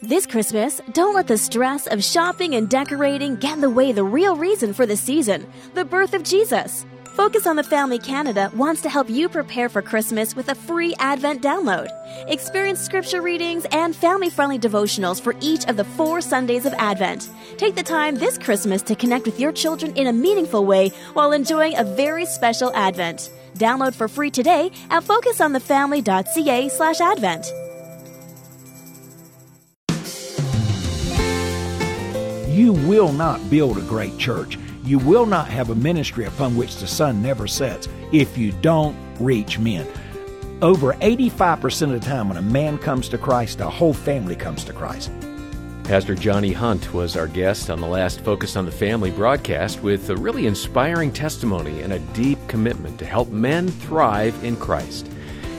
This Christmas, don't let the stress of shopping and decorating get in the way the real reason for the season the birth of Jesus. Focus on the Family Canada wants to help you prepare for Christmas with a free Advent download. Experience scripture readings and family friendly devotionals for each of the four Sundays of Advent. Take the time this Christmas to connect with your children in a meaningful way while enjoying a very special Advent. Download for free today at focusonthefamily.ca slash Advent. You will not build a great church. You will not have a ministry upon which the sun never sets if you don't reach men. Over 85% of the time, when a man comes to Christ, a whole family comes to Christ. Pastor Johnny Hunt was our guest on the last Focus on the Family broadcast with a really inspiring testimony and a deep commitment to help men thrive in Christ.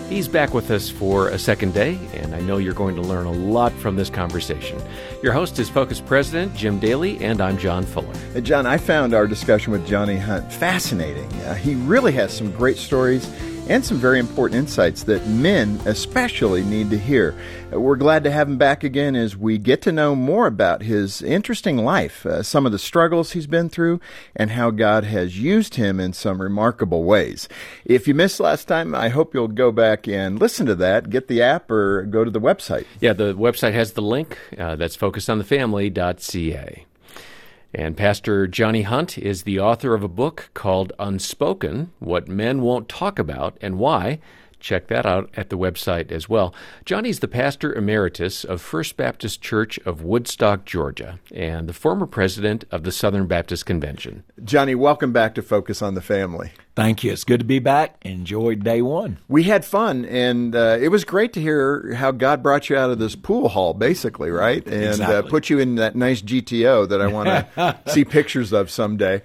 He's back with us for a second day, and I know you're going to learn a lot from this conversation. Your host is Focus President Jim Daly, and I'm John Fuller. Hey, John, I found our discussion with Johnny Hunt fascinating. Uh, he really has some great stories and some very important insights that men especially need to hear. We're glad to have him back again as we get to know more about his interesting life, uh, some of the struggles he's been through, and how God has used him in some remarkable ways. If you missed last time, I hope you'll go back and listen to that, get the app, or go to the website. Yeah, the website has the link. Uh, that's focusonthefamily.ca. And Pastor Johnny Hunt is the author of a book called Unspoken What Men Won't Talk About and Why. Check that out at the website as well. Johnny's the pastor emeritus of First Baptist Church of Woodstock, Georgia, and the former president of the Southern Baptist Convention. Johnny, welcome back to Focus on the Family. Thank you. It's good to be back. Enjoyed day one. We had fun, and uh, it was great to hear how God brought you out of this pool hall, basically, right? And uh, Exactly. uh, put you in that nice GTO that I want to see pictures of someday.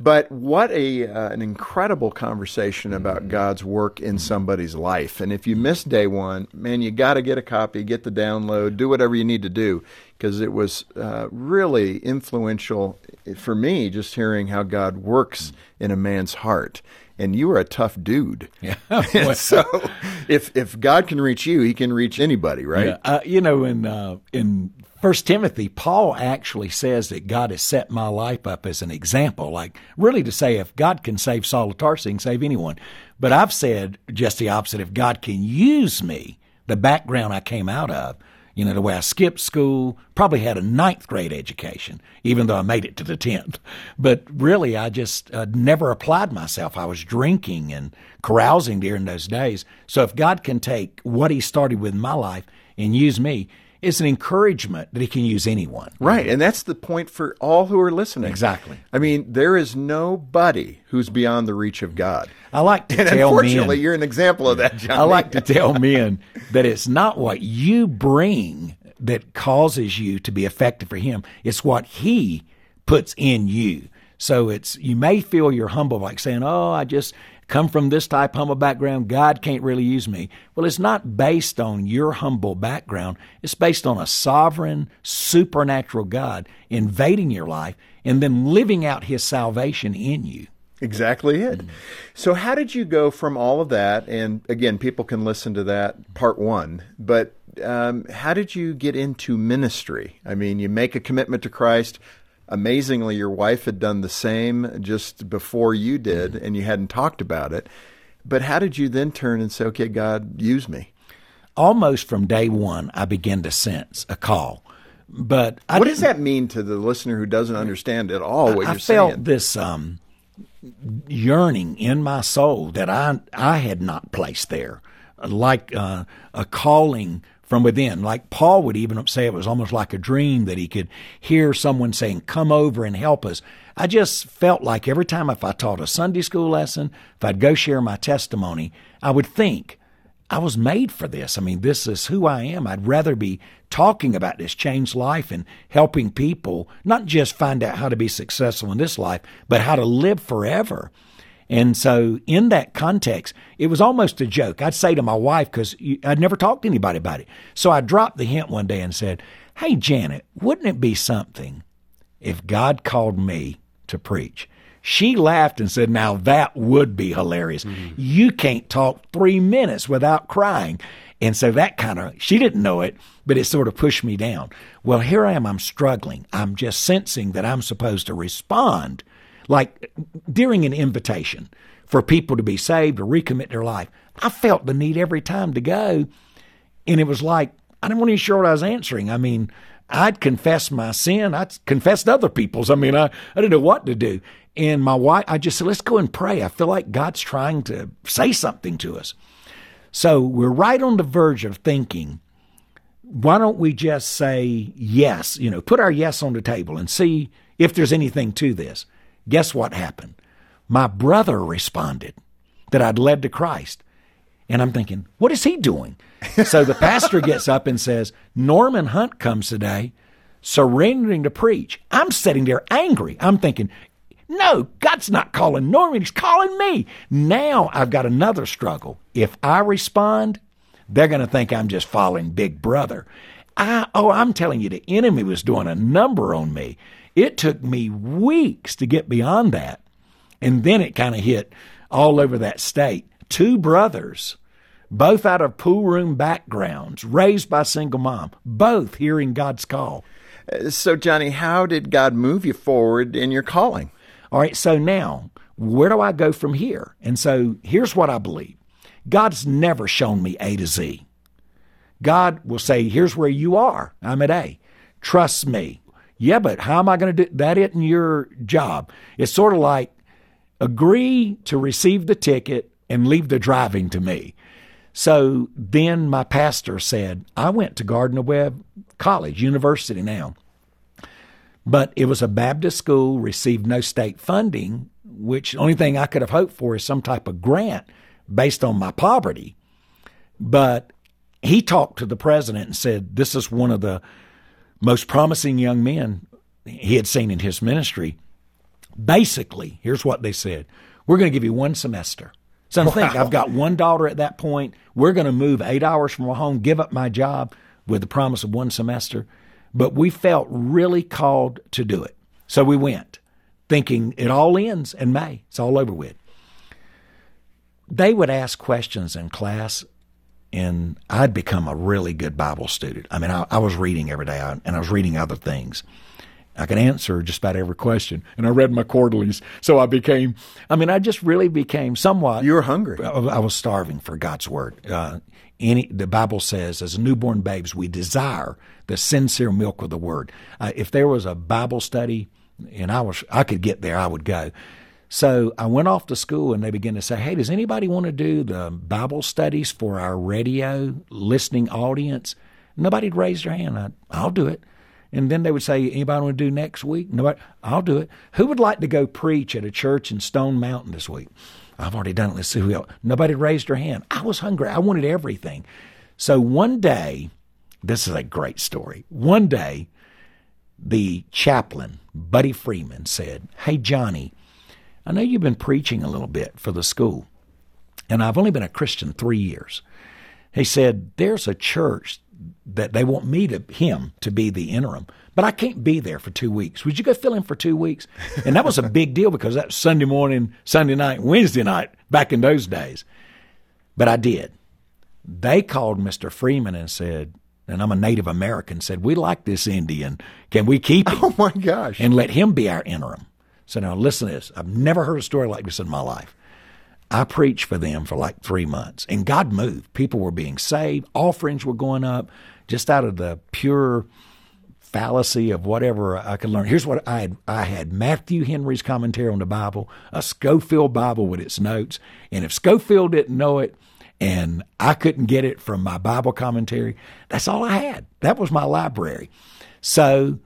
But what a uh, an incredible conversation about God's work in somebody's life. And if you missed day one, man, you got to get a copy, get the download, do whatever you need to do because it was uh, really influential for me just hearing how God works in a man's heart. And you were a tough dude. Yeah. And so if if God can reach you, he can reach anybody, right? Yeah, uh, you know, in uh, in First Timothy, Paul actually says that God has set my life up as an example, like really to say if God can save Saul of Tarsus, he can save anyone. But I've said just the opposite. If God can use me, the background I came out of, you know, the way I skipped school, probably had a ninth grade education, even though I made it to the tenth. But really, I just uh, never applied myself. I was drinking and carousing during those days. So if God can take what He started with in my life and use me, it's an encouragement that He can use anyone. Right, and that's the point for all who are listening. Exactly. I mean, there is nobody who's beyond the reach of God. I like to And tell unfortunately, men. you're an example of that, John. I like to tell men that it's not what you bring that causes you to be effective for him. It's what he puts in you. So it's you may feel you're humble, like saying, "Oh, I just come from this type humble background. God can't really use me." Well, it's not based on your humble background. It's based on a sovereign, supernatural God invading your life and then living out His salvation in you. Exactly it. Mm. So, how did you go from all of that? And again, people can listen to that part one, but um, how did you get into ministry? I mean, you make a commitment to Christ. Amazingly, your wife had done the same just before you did, Mm. and you hadn't talked about it. But how did you then turn and say, okay, God, use me? almost from day one, I began to sense a call. But I what does that mean to the listener who doesn't understand at all what I you're felt saying? this um, yearning in my soul that I I had not placed there, like uh, a calling from within. Like Paul would even say, it was almost like a dream that he could hear someone saying, "Come over and help us." I just felt like every time if I taught a Sunday school lesson, if I'd go share my testimony, I would think. I was made for this. I mean, this is who I am. I'd rather be talking about this changed life and helping people, not just find out how to be successful in this life, but how to live forever. And so, in that context, it was almost a joke. I'd say to my wife, because I'd never talked to anybody about it. So I dropped the hint one day and said, Hey, Janet, wouldn't it be something if God called me to preach? She laughed and said, Now that would be hilarious. Mm-hmm. You can't talk three minutes without crying. And so that kind of, she didn't know it, but it sort of pushed me down. Well, here I am, I'm struggling. I'm just sensing that I'm supposed to respond like during an invitation for people to be saved or recommit their life. I felt the need every time to go. And it was like, I didn't want to be sure what I was answering. I mean, I'd confessed my sin. I'd confessed other people's. I mean, I, I didn't know what to do. And my wife, I just said, let's go and pray. I feel like God's trying to say something to us. So we're right on the verge of thinking, why don't we just say yes? You know, put our yes on the table and see if there's anything to this. Guess what happened? My brother responded that I'd led to Christ. And I'm thinking, what is he doing? so the pastor gets up and says, Norman Hunt comes today, surrendering to preach. I'm sitting there angry. I'm thinking, no, God's not calling Norman, He's calling me. Now I've got another struggle. If I respond, they're going to think I'm just following Big Brother. I, oh, I'm telling you, the enemy was doing a number on me. It took me weeks to get beyond that. And then it kind of hit all over that state. Two brothers, both out of pool room backgrounds, raised by single mom, both hearing God's call. So, Johnny, how did God move you forward in your calling? All right, so now, where do I go from here? And so here's what I believe God's never shown me A to Z. God will say, Here's where you are. I'm at A. Trust me. Yeah, but how am I going to do that? Isn't your job? It's sort of like agree to receive the ticket and leave the driving to me. So then my pastor said, I went to Gardner Webb College, university now. But it was a Baptist school, received no state funding, which the only thing I could have hoped for is some type of grant based on my poverty. But he talked to the president and said, This is one of the most promising young men he had seen in his ministry. Basically, here's what they said We're going to give you one semester. So wow. think, I've got one daughter at that point. We're going to move eight hours from home, give up my job with the promise of one semester. But we felt really called to do it. So we went, thinking it all ends in May. It's all over with. They would ask questions in class, and I'd become a really good Bible student. I mean, I, I was reading every day, and I was reading other things. I could answer just about every question. And I read my quarterlies. So I became, I mean, I just really became somewhat. You were hungry. I, was starving for God's word. Uh, any, the Bible says, as newborn babes, we desire the sincere milk of the Word. Uh, if there was a Bible study, and I was, I could get there, I would go. So I went off to school, and they began to say, "Hey, does anybody want to do the Bible studies for our radio listening audience?" Nobody'd raise their hand. I, I'll do it. And then they would say, anybody want to do next week? Nobody. I'll do it. Who would like to go preach at a church in Stone Mountain this week? I've already done it. Let's see who else. Nobody raised their hand. I was hungry. I wanted everything. So one day, this is a great story. One day, the chaplain, Buddy Freeman, said, Hey, Johnny, I know you've been preaching a little bit for the school, and I've only been a Christian three years. He said, There's a church that they want me to, him to be the interim but I can't be there for two weeks. Would you go fill in for two weeks? And that was a big deal because that Sunday morning, Sunday night, Wednesday night back in those days. But I did. They called Mr. Freeman and said, and I'm a Native American, said, We like this Indian. Can we keep him? Oh my gosh. And let him be our interim. So now listen to this. I've never heard a story like this in my life. I preached for them for like three months, and God moved. People were being saved, offerings were going up, just out of the pure fallacy of whatever I could learn. Here's what I had. I had Matthew Henry's commentary on the Bible, a Scofield Bible with its notes. And if Scofield didn't know it and I couldn't get it from my Bible commentary, that's all I had. That was my library. So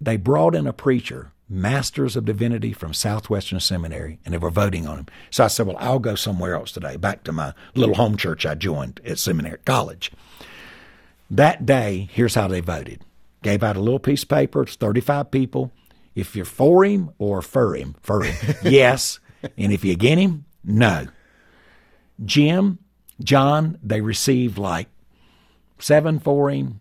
they brought in a preacher, Masters of Divinity from Southwestern Seminary, and they were voting on him. So I said, Well, I'll go somewhere else today, back to my little home church I joined at seminary college. That day, here's how they voted gave out a little piece of paper. It's 35 people. If you're for him or for him, for him, yes. And if you against him, no. Jim, John, they received like seven for him,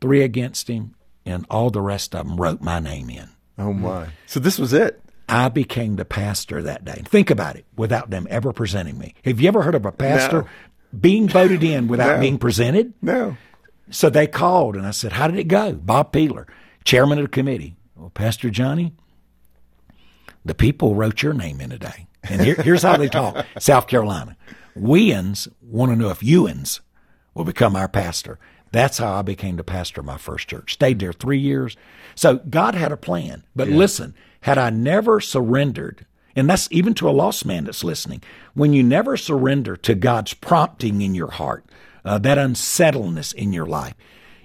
three against him, and all the rest of them wrote my name in. Oh, mm-hmm. my. So this was it. I became the pastor that day. Think about it without them ever presenting me. Have you ever heard of a pastor no. being voted in without No. being presented. No. So they called, and I said, "How did it go?" Bob Peeler, chairman of the committee. Well, Pastor Johnny, the people wrote your name in today, and here, here's how they talk: South Carolina, Weans want to know if Ewans will become our pastor. That's how I became the pastor of my first church. Stayed there three years. So God had a plan. But listen, had I never surrendered, and that's even to a lost man that's listening, when you never surrender to God's prompting in your heart, uh, that unsettledness in your life,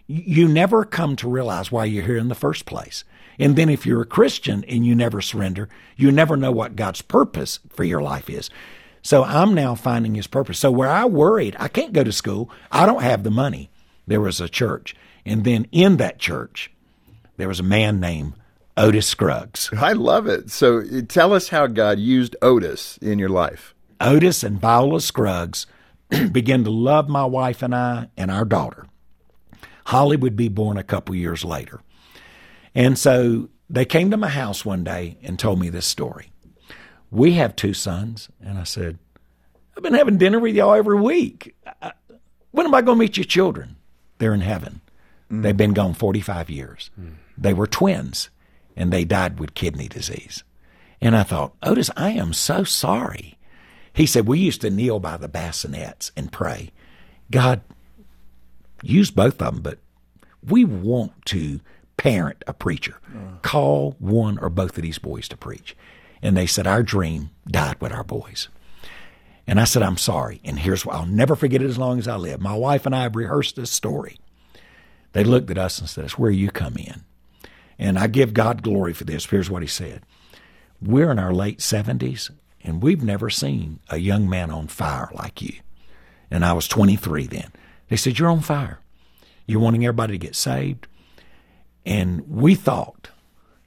you never come to realize why you're here in the first place. And then if you're a Christian and you never surrender, you never know what God's purpose for your life is. So I'm now finding his purpose. So where I worried, I can't go to school, I don't have the money. There was a church. And then in that church, there was a man named Otis Scruggs. I love it. So tell us how God used Otis in your life. Otis and Viola Scruggs began to love my wife and I and our daughter. Holly would be born a couple years later. And so they came to my house one day and told me this story. We have two sons. And I said, I've been having dinner with y'all every week. When am I going to meet your children? They're in heaven. They've been gone 45 years. They were twins and they died with kidney disease. And I thought, Otis, I am so sorry. He said, We used to kneel by the bassinets and pray. God, use both of them, but we want to parent a preacher. Call one or both of these boys to preach. And they said, Our dream died with our boys. And I said, I'm sorry. And here's why I'll never forget it as long as I live. My wife and I have rehearsed this story. They looked at us and said, It's where you come in. And I give God glory for this. Here's what he said We're in our late 70s, and we've never seen a young man on fire like you. And I was 23 then. They said, You're on fire. You're wanting everybody to get saved. And we thought,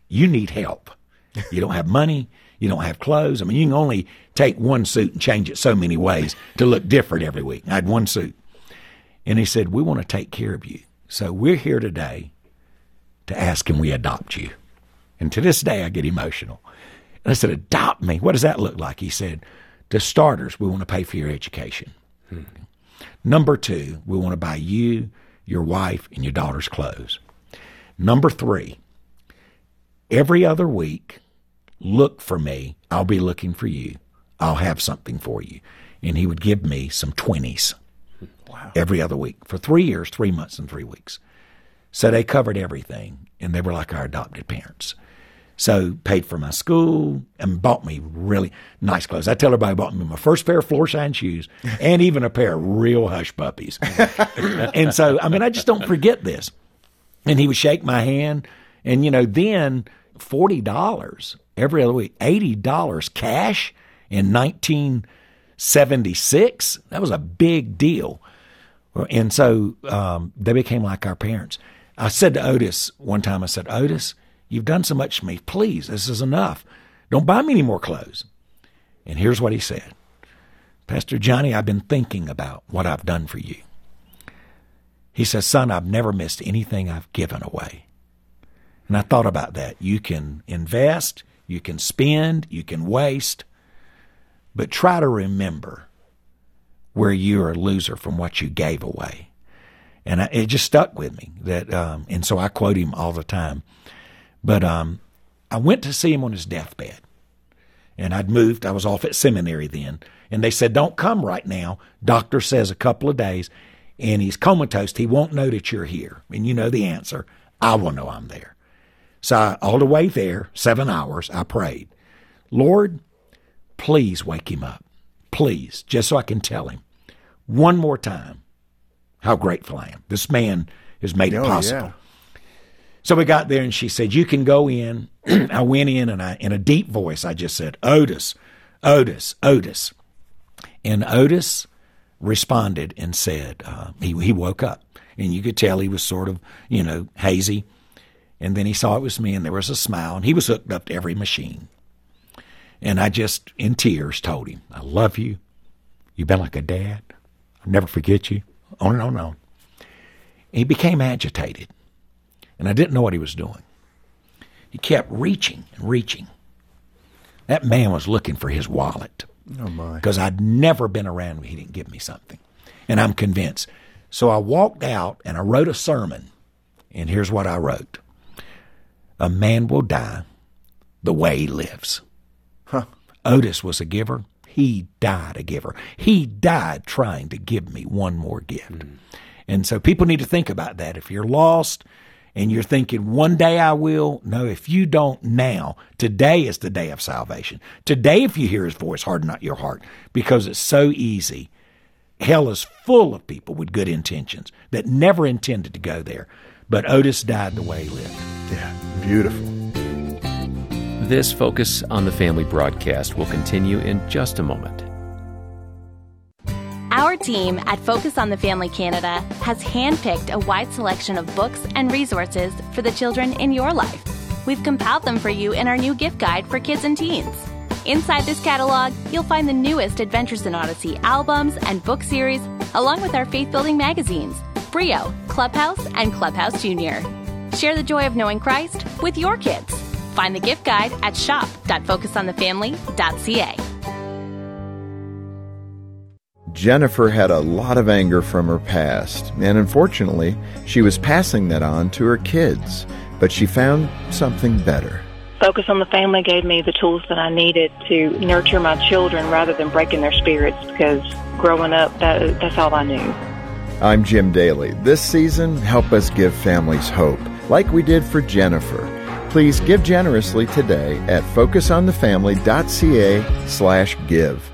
You need help. You don't have money. You don't have clothes. I mean, you can only take one suit and change it so many ways to look different every week. I had one suit. And he said, We want to take care of you. So we're here today to ask Can we adopt you? And to this day, I get emotional. And I said, Adopt me? What does that look like? He said, To starters, we want to pay for your education. Hmm. Number two, we want to buy you, your wife, and your daughter's clothes. Number three, every other week, look for me. I'll be looking for you. I'll have something for you. And he would give me some 20s every other week for three years, three months, and three weeks. So they covered everything, and they were like our adopted parents. So paid for my school and bought me really nice clothes. I tell everybody I bought me my first pair of Florsheim shoes and even a pair of real hush puppies. and so, I mean, I just don't forget this. And he would shake my hand, and you know, then forty dollars every other week, eighty dollars cash in nineteen seventy six. That was a big deal. And so um, they became like our parents. I said to Otis one time, I said, Otis, you've done so much for me. Please, this is enough. Don't buy me any more clothes. And here's what he said Pastor Johnny, I've been thinking about what I've done for you. He says, Son, I've never missed anything I've given away. And I thought about that. You can invest, you can spend, you can waste, but try to remember where you're a loser from what you gave away. And I, it just stuck with me that, um, and so I quote him all the time. But um, I went to see him on his deathbed, and I'd moved. I was off at seminary then, and they said, "Don't come right now." Doctor says a couple of days, and he's comatose. He won't know that you're here, and you know the answer. I will know I'm there. So I, all the way there, seven hours, I prayed, Lord, please wake him up, please, just so I can tell him one more time how grateful I am. This man has made it Oh, possible. yeah. So we got there and she said, You can go in. I went in and I in a deep voice I just said, Otis, Otis, Otis. And Otis responded and said, uh, he he woke up. And you could tell he was sort of, you know, hazy. And then he saw it was me and there was a smile and he was hooked up to every machine. And I just in tears told him, I love you. You've been like a dad. I'll never forget you. On and on and on. He became agitated and I didn't know what he was doing. He kept reaching and reaching. That man was looking for his wallet Oh my. because I'd never been around when he didn't give me something. And I'm convinced. So I walked out and I wrote a sermon. And here's what I wrote A man will die the way he lives. Huh. Otis was a giver. He died a giver. He died trying to give me one more gift. Mm. And so people need to think about that. If you're lost and you're thinking, one day I will, no, if you don't now, today is the day of salvation. Today, if you hear his voice, harden not your heart because it's so easy. Hell is full of people with good intentions that never intended to go there. But Otis died the way he lived. Yeah, beautiful. This Focus on the Family broadcast will continue in just a moment. Our team at Focus on the Family Canada has handpicked a wide selection of books and resources for the children in your life. We've compiled them for you in our new gift guide for kids and teens. Inside this catalog, you'll find the newest Adventures in Odyssey albums and book series, along with our faith building magazines, Brio, Clubhouse, and Clubhouse Junior. Share the joy of knowing Christ with your kids. Find the gift guide at shop.focusonthefamily.ca. Jennifer had a lot of anger from her past, and unfortunately, she was passing that on to her kids. But she found something better. Focus on the Family gave me the tools that I needed to nurture my children rather than breaking their spirits because growing up, that, that's all I knew. I'm Jim Daly. This season, help us give families hope, like we did for Jennifer. Please give generously today at focusonthefamily.ca slash give.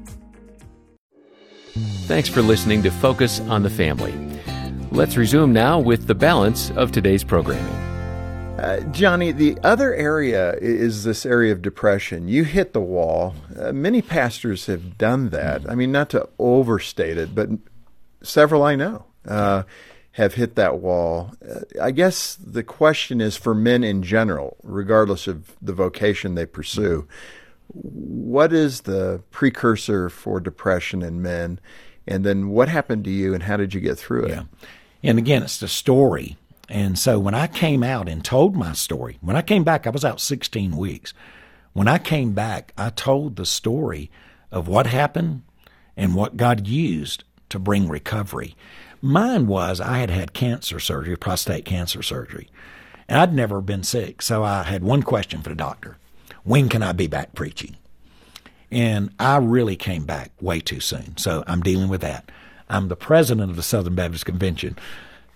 Thanks for listening to Focus on the Family. Let's resume now with the balance of today's programming. Uh, Johnny, the other area is this area of depression. You hit the wall. Uh, many pastors have done that. I mean, not to overstate it, but several I know uh, have hit that wall. Uh, I guess the question is for men in general, regardless of the vocation they pursue, what is the precursor for depression in men? And then what happened to you and how did you get through it? Yeah. And again, it's the story. And so when I came out and told my story, when I came back, I was out 16 weeks. When I came back, I told the story of what happened and what God used to bring recovery. Mine was I had had cancer surgery, prostate cancer surgery, and I'd never been sick. So I had one question for the doctor When can I be back preaching? And I really came back way too soon. So I'm dealing with that. I'm the president of the Southern Baptist Convention.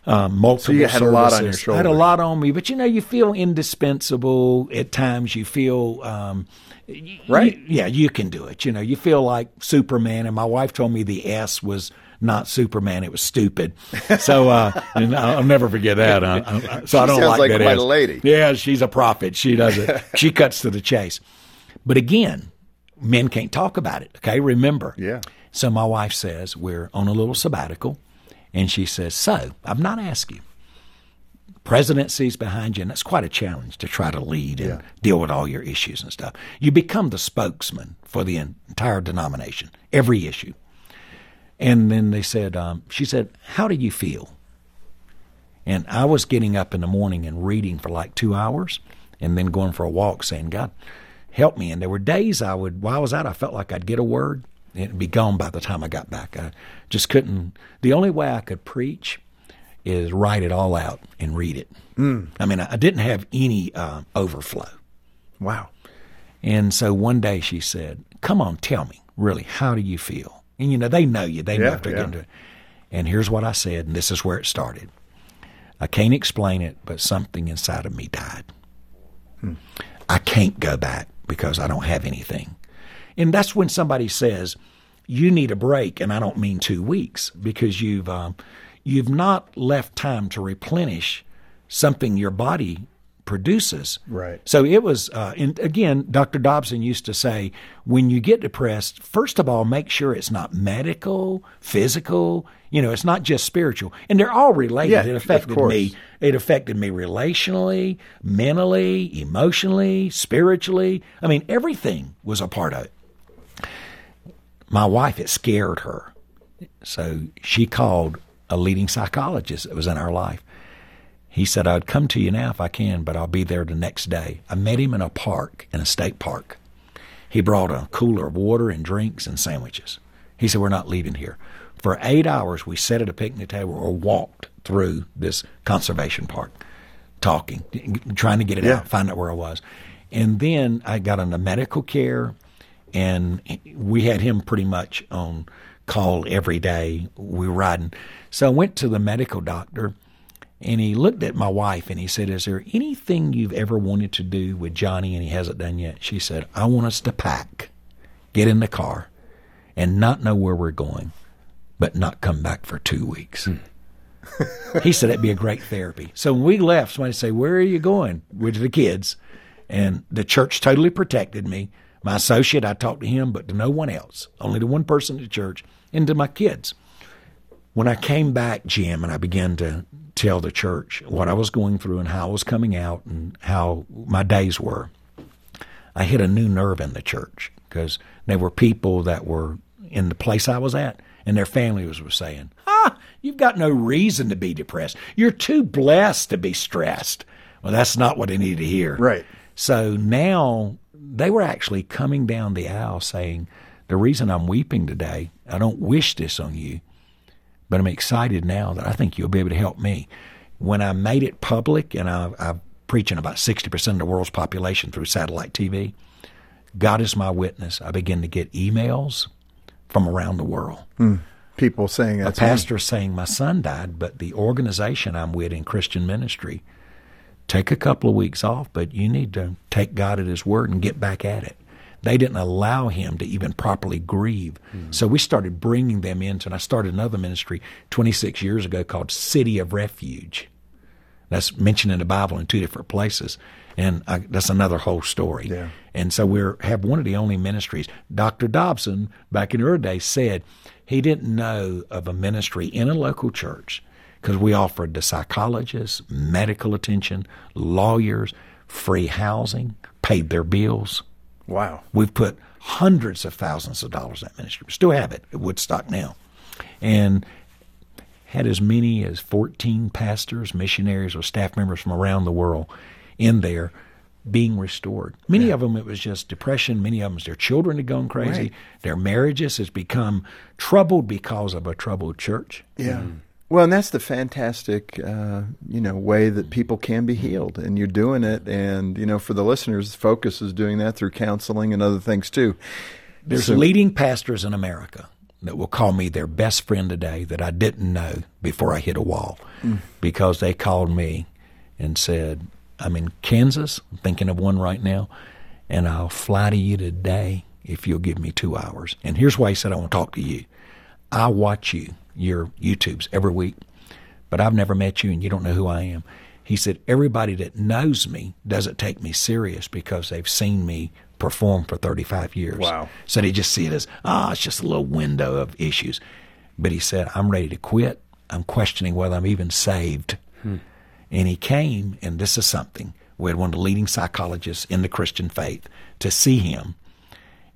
Um, multiple so you had services. a lot on your shoulders. I had a lot on me, but you know, you feel indispensable at times. You feel, um, right? You, yeah, you can do it. You know, you feel like Superman. And my wife told me the S was not Superman; it was stupid. So, uh, and I'll never forget that. Uh, uh so I don't like, like that. quite S. a lady. Yeah, she's a prophet. She does it. she cuts to the chase. But again, men can't talk about it. Okay, remember. Yeah. So my wife says we're on a little sabbatical, and she says, "So I've not asked you. Presidency's behind you, and that's quite a challenge to try to lead and Yeah. deal with all your issues and stuff. You become the spokesman for the entire denomination, every issue." And then they said, um, "She said, how do you feel?" And I was getting up in the morning and reading for like two hours, and then going for a walk, saying, "God." Help me. And there were days I would, while I was out, I felt like I'd get a word and it'd be gone by the time I got back. I just couldn't. The only way I could preach is write it all out and read it. Mm. I mean, I didn't have any uh, overflow. Wow. And so one day she said, Come on, tell me, really, how do you feel? And you know, they know you, they know Yeah, if they're yeah. going to. And here's what I said, and this is where it started. I can't explain it, but something inside of me died. I can't go back because I don't have anything. And that's when somebody says, you need a break, and I don't mean two weeks because you've um, you've not left time to replenish something your body produces. Right. So it was, uh, and again, Dr. Dobson used to say, when you get depressed, first of all, make sure it's not medical, physical. You know, it's not just spiritual, and they're all related. Yeah, it affected me. It affected me relationally, mentally, emotionally, spiritually. I mean, everything was a part of it. My wife, it scared her. So she called a leading psychologist that was in our life. He said, I'd come to you now if I can, but I'll be there the next day. I met him in a park, in a state park. He brought a cooler of water and drinks and sandwiches. He said, We're not leaving here. For eight hours, we sat at a picnic table or walked through this conservation park, talking, trying to get it Yeah. out, find out where I was. And then I got into medical care, and we had him pretty much on call every day. We were riding. So I went to the medical doctor, and he looked at my wife and he said, Is there anything you've ever wanted to do with Johnny and he hasn't done yet? She said, I want us to pack, get in the car, and not know where we're going, but not come back for two weeks. Hmm. he said that'd be a great therapy. So when we left, somebody say, Where are you going? With the kids. And the church totally protected me. My associate, I talked to him, but to no one else. Only to one person at the church and to my kids. When I came back, Jim, and I began to tell the church what I was going through and how I was coming out and how my days were, I hit a new nerve in the church because there were people that were in the place I was at, and their families were saying, "Ah, you've got no reason to be depressed. You're too blessed to be stressed." Well, that's not what I needed to hear. Right. So now they were actually coming down the aisle saying, "The reason I'm weeping today, I don't wish this on you, but I'm excited now that I think you'll be able to help me." When I made it public, and I, I'm preaching about 60% of the world's population through satellite TV, God is my witness. I begin to get emails from around the world. Hmm. People saying A that's me. pastor saying my son died, but the organization I'm with in Christian ministry, take a couple of weeks off, but you need to take God at His word and get back at it. They didn't allow him to even properly grieve. So we started bringing them into, and I started another ministry 26 years ago called City of Refuge. That's mentioned in the Bible in two different places, and I, that's another whole story. Yeah. And so we have one of the only ministries. Dr. Dobson, back in her day, said he didn't know of a ministry in a local church because we offered the psychologists, medical attention, lawyers, free housing, paid their bills. Wow. We've put hundreds of thousands of dollars in that ministry. We still have it at Woodstock now. And had as many as 14 pastors, missionaries, or staff members from around the world in there being restored. Many of them, it was just depression. Many of them, their children had gone crazy. Right. Their marriages has become troubled because of a troubled church. Yeah. Mm. Well, and that's the fantastic, uh, you know, way that people can be healed, and you're doing it. And you know, for the listeners, Focus is doing that through counseling and other things too. There's So- leading pastors in America that will call me their best friend today that I didn't know before I hit a wall because they called me and said, I'm in Kansas, I'm thinking of one right now, and I'll fly to you today if you'll give me two hours. And here's why he said, I want to talk to you. I watch you, your YouTubes every week, but I've never met you and you don't know who I am. He said, Everybody that knows me doesn't take me serious because they've seen me perform for 35 years. Wow. So they just see it as, ah, it's just a little window of issues. But he said, I'm ready to quit. I'm questioning whether I'm even saved. And he came, and this is something. We had one of the leading psychologists in the Christian faith to see him,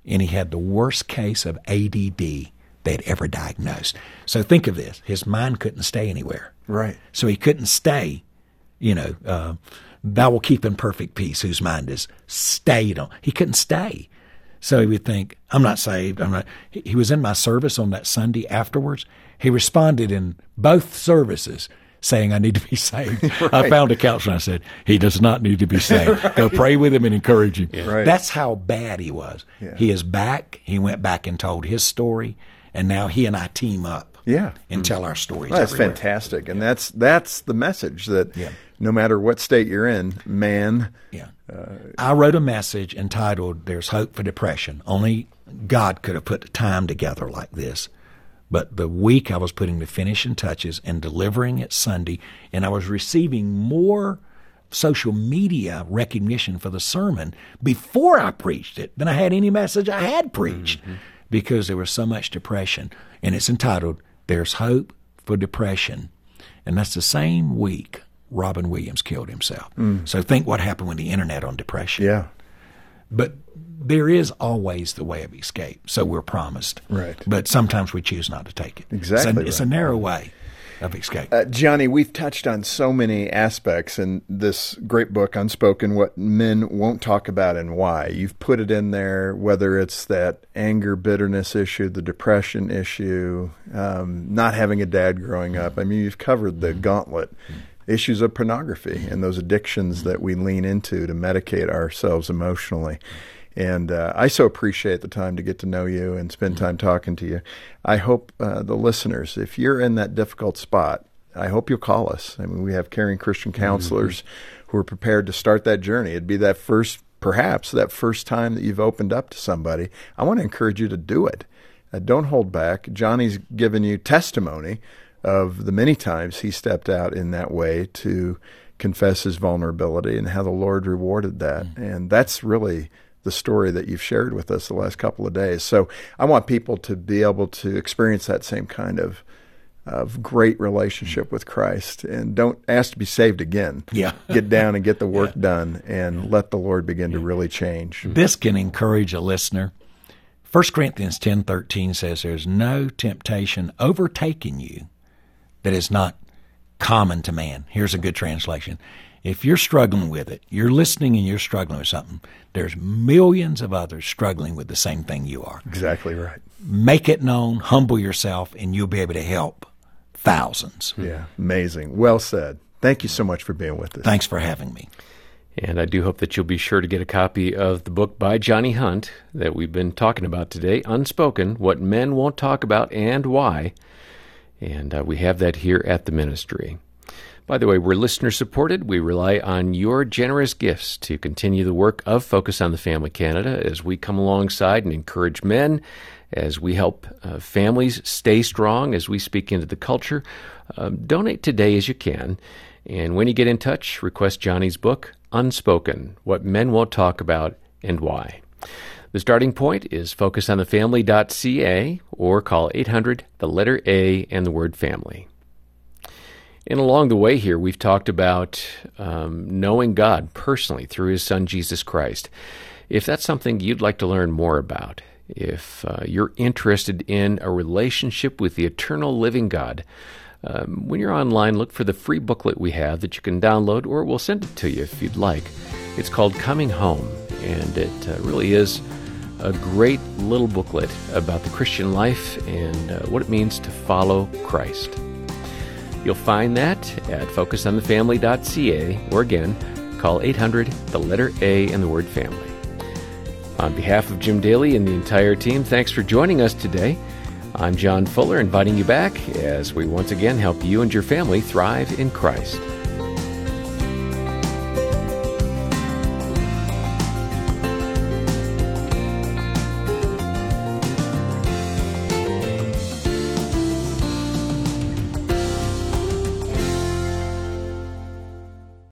and he had the worst case of ADD they'd ever diagnosed. So think of this his mind couldn't stay anywhere. Right. So he couldn't stay, you know, uh, thou will keep in perfect peace whose mind is stayed on. He couldn't stay. So he would think, I'm not saved. I'm not. He he was in my service on that Sunday afterwards. He responded in both services saying, I need to be saved. I found a counselor and I said, he does not need to be saved. Go pray with him and encourage him. Right. That's how bad he was. Yeah. He is back. He went back and told his story. And now he and I team up Yeah. and tell our stories. Well, that's everywhere. fantastic, and that's that's the message that Yeah. no matter what state you're in, man. Yeah. I wrote a message entitled There's Hope for Depression. Only God could have put the time together like this. But the week I was putting the finishing touches and delivering it Sunday, and I was receiving more social media recognition for the sermon before I preached it than I had any message I had preached mm-hmm. Because there was so much depression. And it's entitled, There's Hope for Depression. And that's the same week Robin Williams killed himself. Mm. So think what happened with the internet on depression. Yeah. But there is always the way of escape, so we're promised. Right. But sometimes we choose not to take it. Exactly. It's a, right. it's a narrow way escape. Uh, Johnny, we've touched on so many aspects in this great book, Unspoken, what men won't talk about and why. You've put it in there, whether it's that anger, bitterness issue, the depression issue, um, not having a dad growing up. I mean, you've covered the gauntlet. Issues of pornography and those addictions that we lean into to medicate ourselves emotionally. And uh, I so appreciate the time to get to know you and spend time talking to you. I hope uh, the listeners, if you're in that difficult spot, I hope you'll call us. I mean, we have caring Christian counselors mm-hmm. who are prepared to start that journey. It'd be that first, perhaps, that first time that you've opened up to somebody. I want to encourage you to do it. Uh, don't hold back. Johnny's given you testimony of the many times he stepped out in that way to confess his vulnerability and how the Lord rewarded that. Mm-hmm. And that's really the story that you've shared with us the last couple of days. So I want people to be able to experience that same kind of of great relationship with Christ and don't ask to be saved again. Yeah. get down and get the work yeah. done and let the Lord begin to really change. This can encourage a listener. 1 Corinthians 10:13 says there's no temptation overtaking you that is not common to man. Here's a good translation. If you're struggling with it, you're listening and you're struggling with something, there's millions of others struggling with the same thing you are. Exactly right. Make it known, humble yourself, and you'll be able to help thousands. Yeah, amazing. Well said. Thank you so much for being with us. Thanks for having me. And I do hope that you'll be sure to get a copy of the book by Johnny Hunt that we've been talking about today, Unspoken What Men Won't Talk About and Why. And uh, we have that here at the ministry. By the way, we're listener supported. We rely on your generous gifts to continue the work of Focus on the Family Canada as we come alongside and encourage men, as we help uh, families stay strong, as we speak into the culture. Um, donate today as you can. And when you get in touch, request Johnny's book, Unspoken What Men Won't Talk About and Why. The starting point is focusonthefamily.ca or call 800 the letter A and the word family. And along the way here, we've talked about um, knowing God personally through His Son Jesus Christ. If that's something you'd like to learn more about, if uh, you're interested in a relationship with the eternal living God, um, when you're online, look for the free booklet we have that you can download, or we'll send it to you if you'd like. It's called Coming Home, and it uh, really is a great little booklet about the Christian life and uh, what it means to follow Christ. You'll find that at focusonthefamily.ca or again, call 800 the letter A and the word family. On behalf of Jim Daly and the entire team, thanks for joining us today. I'm John Fuller, inviting you back as we once again help you and your family thrive in Christ.